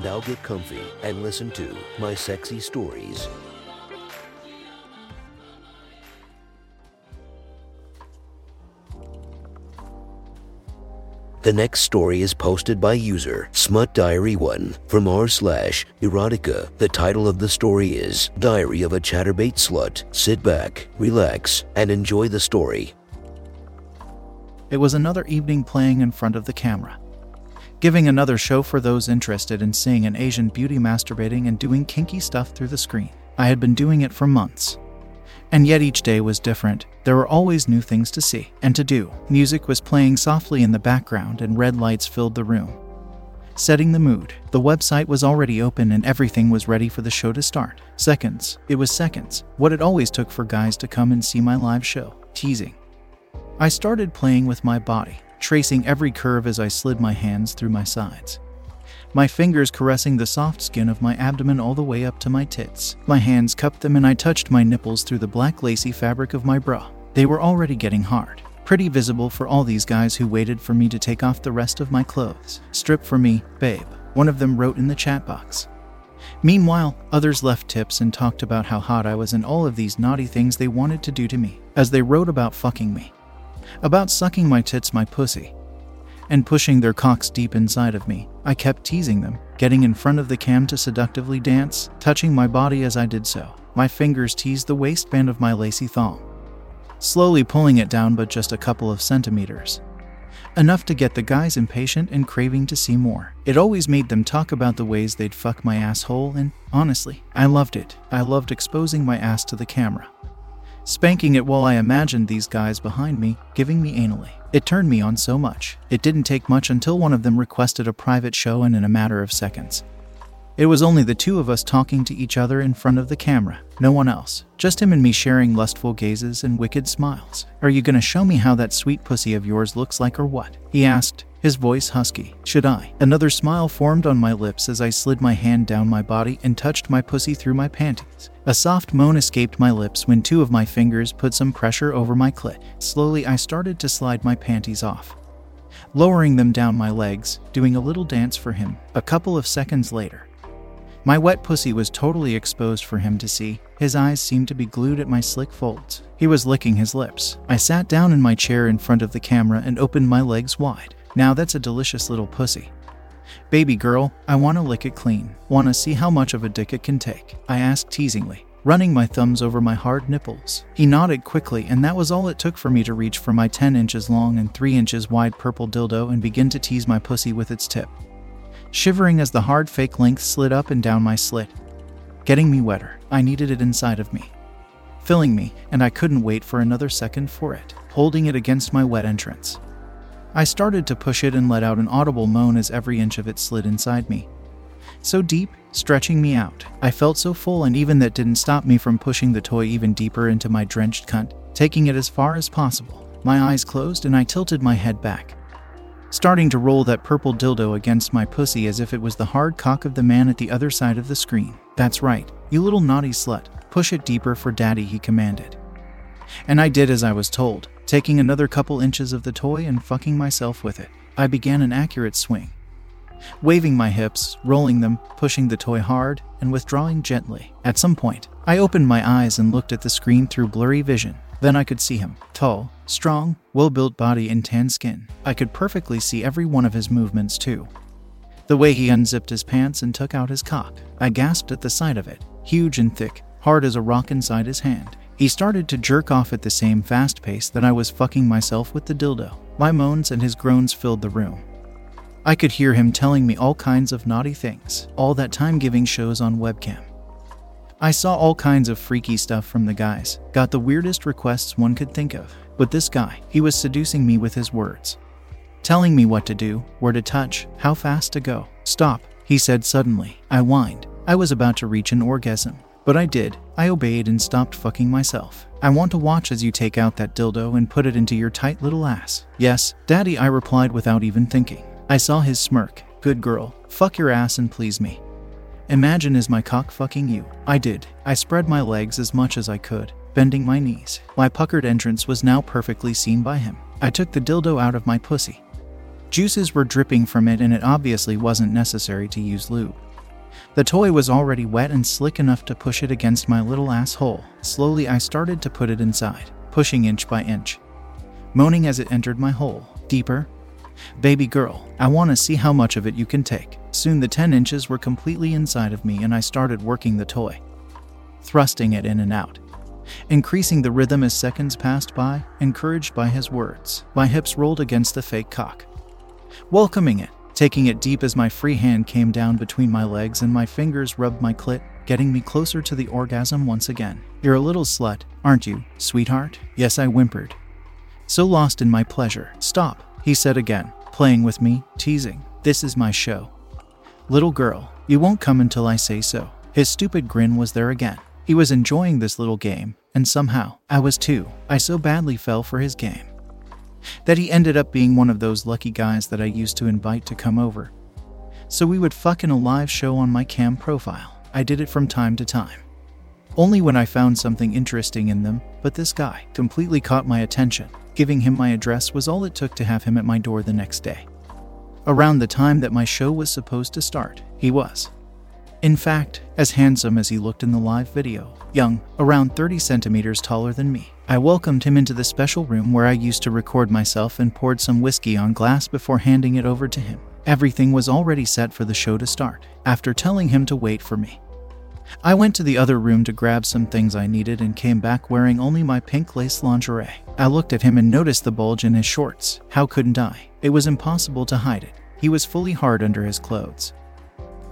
Now get comfy and listen to my sexy stories. The next story is posted by user Smut Diary 1 from r slash erotica. The title of the story is Diary of a Chaturbate Slut. Sit back, relax, and enjoy the story. It was another evening playing in front of the camera. Giving another show for those interested in seeing an Asian beauty masturbating and doing kinky stuff through the screen. I had been doing it for months. And yet each day was different. There were always new things to see and to do. Music was playing softly in the background and red lights filled the room. Setting the mood, the website was already open and everything was ready for the show to start. Seconds. It was seconds. What it always took for guys to come and see my live show. Teasing. I started playing with my body, tracing every curve as I slid my hands through my sides my fingers caressing the soft skin of my abdomen all the way up to my tits. My hands cupped them and I touched my nipples through the black lacy fabric of my bra. They were already getting hard, pretty visible for all these guys who waited for me to take off the rest of my clothes. Strip for me, babe, one of them wrote in the chat box. Meanwhile, others left tips and talked about how hot I was and all of these naughty things they wanted to do to me, as they wrote about fucking me. About sucking my tits, my pussy, and pushing their cocks deep inside of me. I kept teasing them, getting in front of the cam to seductively dance, touching my body as I did so. My fingers teased the waistband of my lacy thong, slowly pulling it down but just a couple of centimeters. Enough to get the guys impatient and craving to see more. It always made them talk about the ways they'd fuck my asshole, and honestly, I loved it. I loved exposing my ass to the camera spanking it while I imagined these guys behind me giving me anally. It turned me on so much. It didn't take much until one of them requested a private show, and in a matter of seconds, it was only the two of us talking to each other in front of the camera, no one else. Just him and me sharing lustful gazes and wicked smiles. Are you gonna show me how that sweet pussy of yours looks like or what? He asked, his voice husky. Should I? Another smile formed on my lips as I slid my hand down my body and touched my pussy through my panties. A soft moan escaped my lips when two of my fingers put some pressure over my clit. Slowly, I started to slide my panties off, lowering them down my legs, doing a little dance for him. A couple of seconds later, my wet pussy was totally exposed for him to see. His eyes seemed to be glued at my slick folds. He was licking his lips. I sat down in my chair in front of the camera and opened my legs wide. Now that's a delicious little pussy. Baby girl, I want to lick it clean. Want to see how much of a dick it can take? I asked teasingly, running my thumbs over my hard nipples. He nodded quickly, and that was all it took for me to reach for my 10 inches long and 3 inches wide purple dildo and begin to tease my pussy with its tip. Shivering as the hard fake length slid up and down my slit, getting me wetter, I needed it inside of me, filling me, and I couldn't wait for another second for it, holding it against my wet entrance. I started to push it and let out an audible moan as every inch of it slid inside me. So deep, stretching me out. I felt so full, and even that didn't stop me from pushing the toy even deeper into my drenched cunt, taking it as far as possible. My eyes closed and I tilted my head back, starting to roll that purple dildo against my pussy as if it was the hard cock of the man at the other side of the screen. That's right, you little naughty slut. Push it deeper for daddy, he commanded. And I did as I was told, taking another couple inches of the toy and fucking myself with it. I began an accurate swing, waving my hips, rolling them, pushing the toy hard, and withdrawing gently. At some point, I opened my eyes and looked at the screen through blurry vision. Then I could see him tall, strong, well built body, and tan skin. I could perfectly see every one of his movements, too. The way he unzipped his pants and took out his cock. I gasped at the sight of it, huge and thick, hard as a rock inside his hand. He started to jerk off at the same fast pace that I was fucking myself with the dildo. My moans and his groans filled the room. I could hear him telling me all kinds of naughty things, all that time giving shows on webcam. I saw all kinds of freaky stuff from the guys, got the weirdest requests one could think of. But this guy, he was seducing me with his words, telling me what to do, where to touch, how fast to go. Stop, he said suddenly. I whined. I was about to reach an orgasm. But I did. I obeyed and stopped fucking myself. I want to watch as you take out that dildo and put it into your tight little ass. Yes, Daddy, I replied without even thinking. I saw his smirk. Good girl. Fuck your ass and please me. Imagine is my cock fucking you. I did. I spread my legs as much as I could, bending my knees. My puckered entrance was now perfectly seen by him. I took the dildo out of my pussy. Juices were dripping from it, and it obviously wasn't necessary to use lube. The toy was already wet and slick enough to push it against my little asshole. Slowly, I started to put it inside, pushing inch by inch, moaning as it entered my hole. Deeper. Baby girl, I want to see how much of it you can take. Soon the 10 inches were completely inside of me, and I started working the toy, thrusting it in and out, increasing the rhythm as seconds passed by, encouraged by his words. My hips rolled against the fake cock, welcoming it taking it deep as my free hand came down between my legs and my fingers rubbed my clit, getting me closer to the orgasm once again. You're a little slut, aren't you, sweetheart? Yes, I whimpered. So lost in my pleasure. Stop, he said again, playing with me, teasing. This is my show. Little girl, you won't come until I say so. His stupid grin was there again. He was enjoying this little game, and somehow, I was too. I so badly fell for his game that he ended up being one of those lucky guys that I used to invite to come over. So we would fuck in a live show on my cam profile. I did it from time to time. Only when I found something interesting in them, but this guy completely caught my attention. Giving him my address was all it took to have him at my door the next day. Around the time that my show was supposed to start, he was. In fact, as handsome as he looked in the live video, young, around 30 centimeters taller than me. I welcomed him into the special room where I used to record myself and poured some whiskey on glass before handing it over to him. Everything was already set for the show to start, after telling him to wait for me. I went to the other room to grab some things I needed and came back wearing only my pink lace lingerie. I looked at him and noticed the bulge in his shorts. How couldn't I? It was impossible to hide it. He was fully hard under his clothes.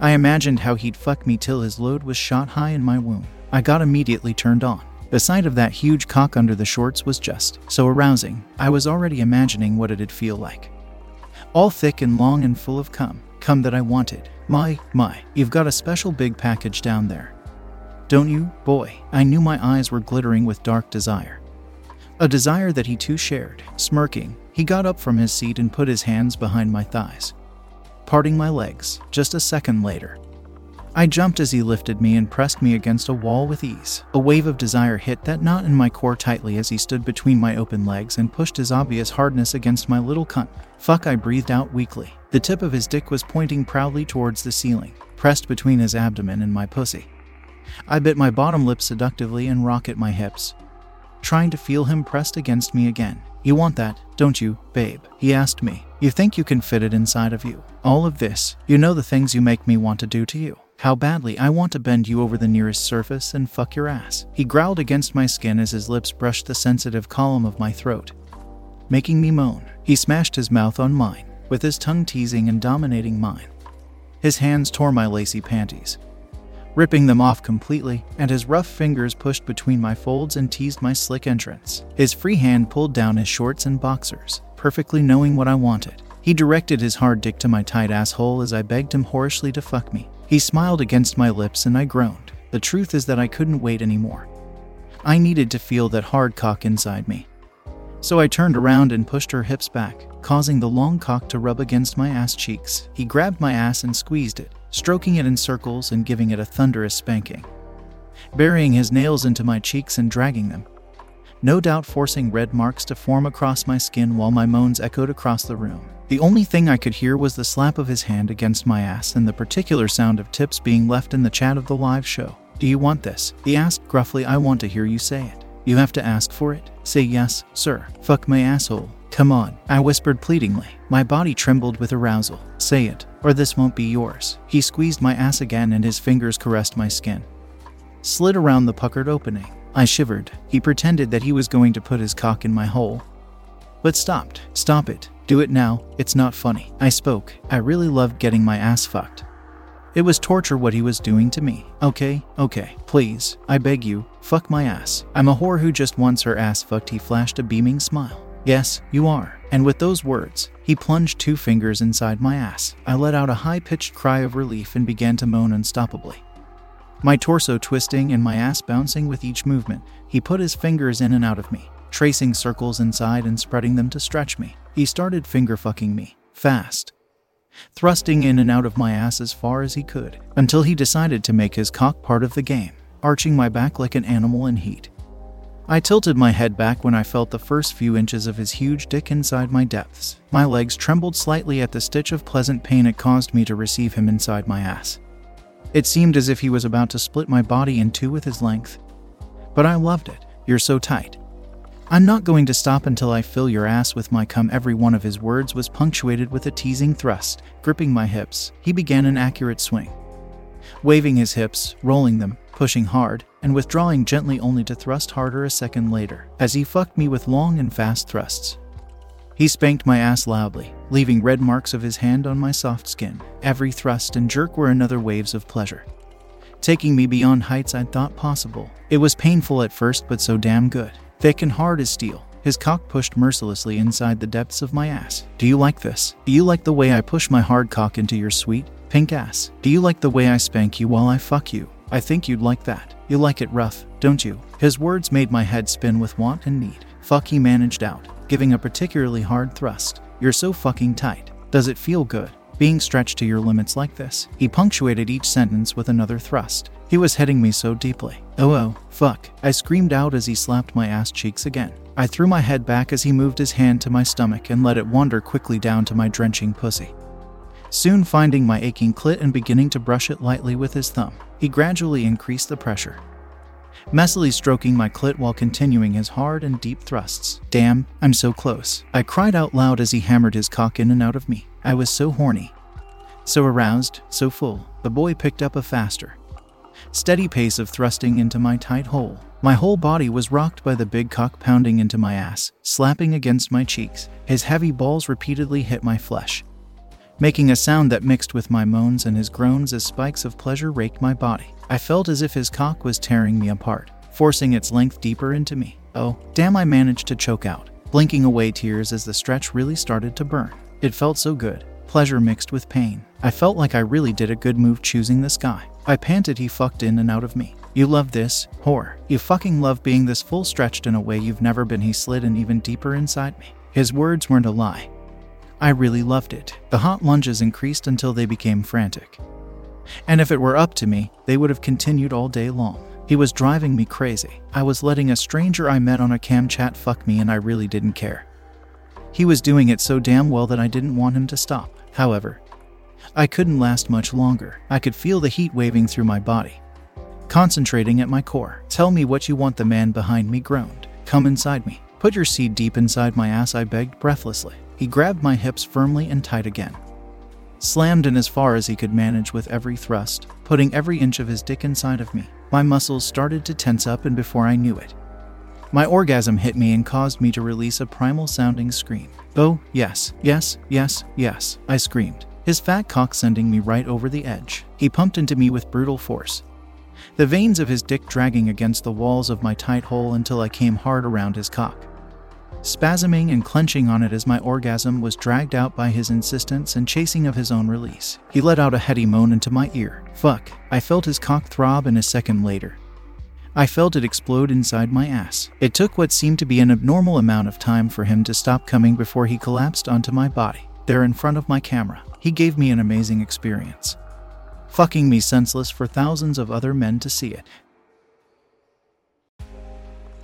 I imagined how he'd fuck me till his load was shot high in my womb. I got immediately turned on. The sight of that huge cock under the shorts was just so arousing, I was already imagining what it'd feel like. All thick and long and full of cum, cum that I wanted. My, my, you've got a special big package down there. Don't you, boy? I knew my eyes were glittering with dark desire. A desire that he too shared. Smirking, he got up from his seat and put his hands behind my thighs parting my legs. Just a second later, I jumped as he lifted me and pressed me against a wall with ease. A wave of desire hit that knot in my core tightly as he stood between my open legs and pushed his obvious hardness against my little cunt. Fuck, I breathed out weakly. The tip of his dick was pointing proudly towards the ceiling, pressed between his abdomen and my pussy. I bit my bottom lip seductively and rocket my hips, trying to feel him pressed against me again. You want that, don't you, babe? He asked me. You think you can fit it inside of you. All of this, you know the things you make me want to do to you. How badly I want to bend you over the nearest surface and fuck your ass. He growled against my skin as his lips brushed the sensitive column of my throat, making me moan. He smashed his mouth on mine, with his tongue teasing and dominating mine. His hands tore my lacy panties, ripping them off completely, and his rough fingers pushed between my folds and teased my slick entrance. His free hand pulled down his shorts and boxers, perfectly knowing what I wanted. He directed his hard dick to my tight asshole as I begged him whorishly to fuck me. He smiled against my lips and I groaned. The truth is that I couldn't wait anymore. I needed to feel that hard cock inside me. So I turned around and pushed her hips back, causing the long cock to rub against my ass cheeks. He grabbed my ass and squeezed it, stroking it in circles and giving it a thunderous spanking, burying his nails into my cheeks and dragging them, no doubt forcing red marks to form across my skin while my moans echoed across the room. The only thing I could hear was the slap of his hand against my ass and the particular sound of tips being left in the chat of the live show. Do you want this? He asked gruffly. I want to hear you say it. You have to ask for it. Say yes, sir. Fuck my asshole. Come on, I whispered pleadingly. My body trembled with arousal. Say it, or this won't be yours. He squeezed my ass again and his fingers caressed my skin. Slid around the puckered opening. I shivered. He pretended that he was going to put his cock in my hole. But stopped. Stop it. Do it now. It's not funny. I spoke. I really loved getting my ass fucked. It was torture what he was doing to me. Okay, okay, please, I beg you, fuck my ass. I'm a whore who just wants her ass fucked. He flashed a beaming smile. Yes, you are. And with those words, he plunged two fingers inside my ass. I let out a high pitched cry of relief and began to moan unstoppably. My torso twisting and my ass bouncing with each movement, he put his fingers in and out of me, tracing circles inside and spreading them to stretch me. He started finger fucking me, fast, thrusting in and out of my ass as far as he could, until he decided to make his cock part of the game, arching my back like an animal in heat. I tilted my head back when I felt the first few inches of his huge dick inside my depths. My legs trembled slightly at the stitch of pleasant pain it caused me to receive him inside my ass. It seemed as if he was about to split my body in two with his length. But I loved it. You're so tight. I'm not going to stop until I fill your ass with my cum. Every one of his words was punctuated with a teasing thrust. Gripping my hips, he began an accurate swing. Waving his hips, rolling them, pushing hard, and withdrawing gently only to thrust harder a second later, as he fucked me with long and fast thrusts. He spanked my ass loudly, leaving red marks of his hand on my soft skin. Every thrust and jerk were another waves of pleasure, taking me beyond heights I'd thought possible. It was painful at first, but so damn good. Thick and hard as steel, his cock pushed mercilessly inside the depths of my ass. Do you like this? Do you like the way I push my hard cock into your sweet, pink ass? Do you like the way I spank you while I fuck you? I think you'd like that. You like it rough, don't you? His words made my head spin with want and need. Fuck, he managed out, giving a particularly hard thrust. You're so fucking tight. Does it feel good? Being stretched to your limits like this. He punctuated each sentence with another thrust. He was hitting me so deeply. Oh, oh, fuck. I screamed out as he slapped my ass cheeks again. I threw my head back as he moved his hand to my stomach and let it wander quickly down to my drenching pussy. Soon finding my aching clit and beginning to brush it lightly with his thumb, he gradually increased the pressure. Messily stroking my clit while continuing his hard and deep thrusts. Damn, I'm so close. I cried out loud as he hammered his cock in and out of me. I was so horny. So aroused, so full, the boy picked up a faster, steady pace of thrusting into my tight hole. My whole body was rocked by the big cock pounding into my ass, slapping against my cheeks. His heavy balls repeatedly hit my flesh, making a sound that mixed with my moans and his groans as spikes of pleasure raked my body. I felt as if his cock was tearing me apart, forcing its length deeper into me. Oh, damn, I managed to choke out, blinking away tears as the stretch really started to burn. It felt so good, pleasure mixed with pain. I felt like I really did a good move choosing this guy. I panted he fucked in and out of me. You love this, whore. You fucking love being this full stretched in a way you've never been. He slid in even deeper inside me. His words weren't a lie. I really loved it. The hot lunges increased until they became frantic. And if it were up to me, they would have continued all day long. He was driving me crazy. I was letting a stranger I met on a cam chat fuck me, and I really didn't care. He was doing it so damn well that I didn't want him to stop. However, I couldn't last much longer. I could feel the heat waving through my body, concentrating at my core. Tell me what you want, the man behind me groaned. Come inside me. Put your seed deep inside my ass, I begged breathlessly. He grabbed my hips firmly and tight again, slammed in as far as he could manage with every thrust, putting every inch of his dick inside of me. My muscles started to tense up, and before I knew it, my orgasm hit me and caused me to release a primal sounding scream. Oh, yes, yes, yes, yes, I screamed his fat cock sending me right over the edge. He pumped into me with brutal force, the veins of his dick dragging against the walls of my tight hole until I came hard around his cock. Spasming and clenching on it as my orgasm was dragged out by his insistence and chasing of his own release. He let out a heady moan into my ear. Fuck. I felt his cock throb, and a second later, I felt it explode inside my ass. It took what seemed to be an abnormal amount of time for him to stop coming before he collapsed onto my body, there in front of my camera. He gave me an amazing experience, fucking me senseless for thousands of other men to see it.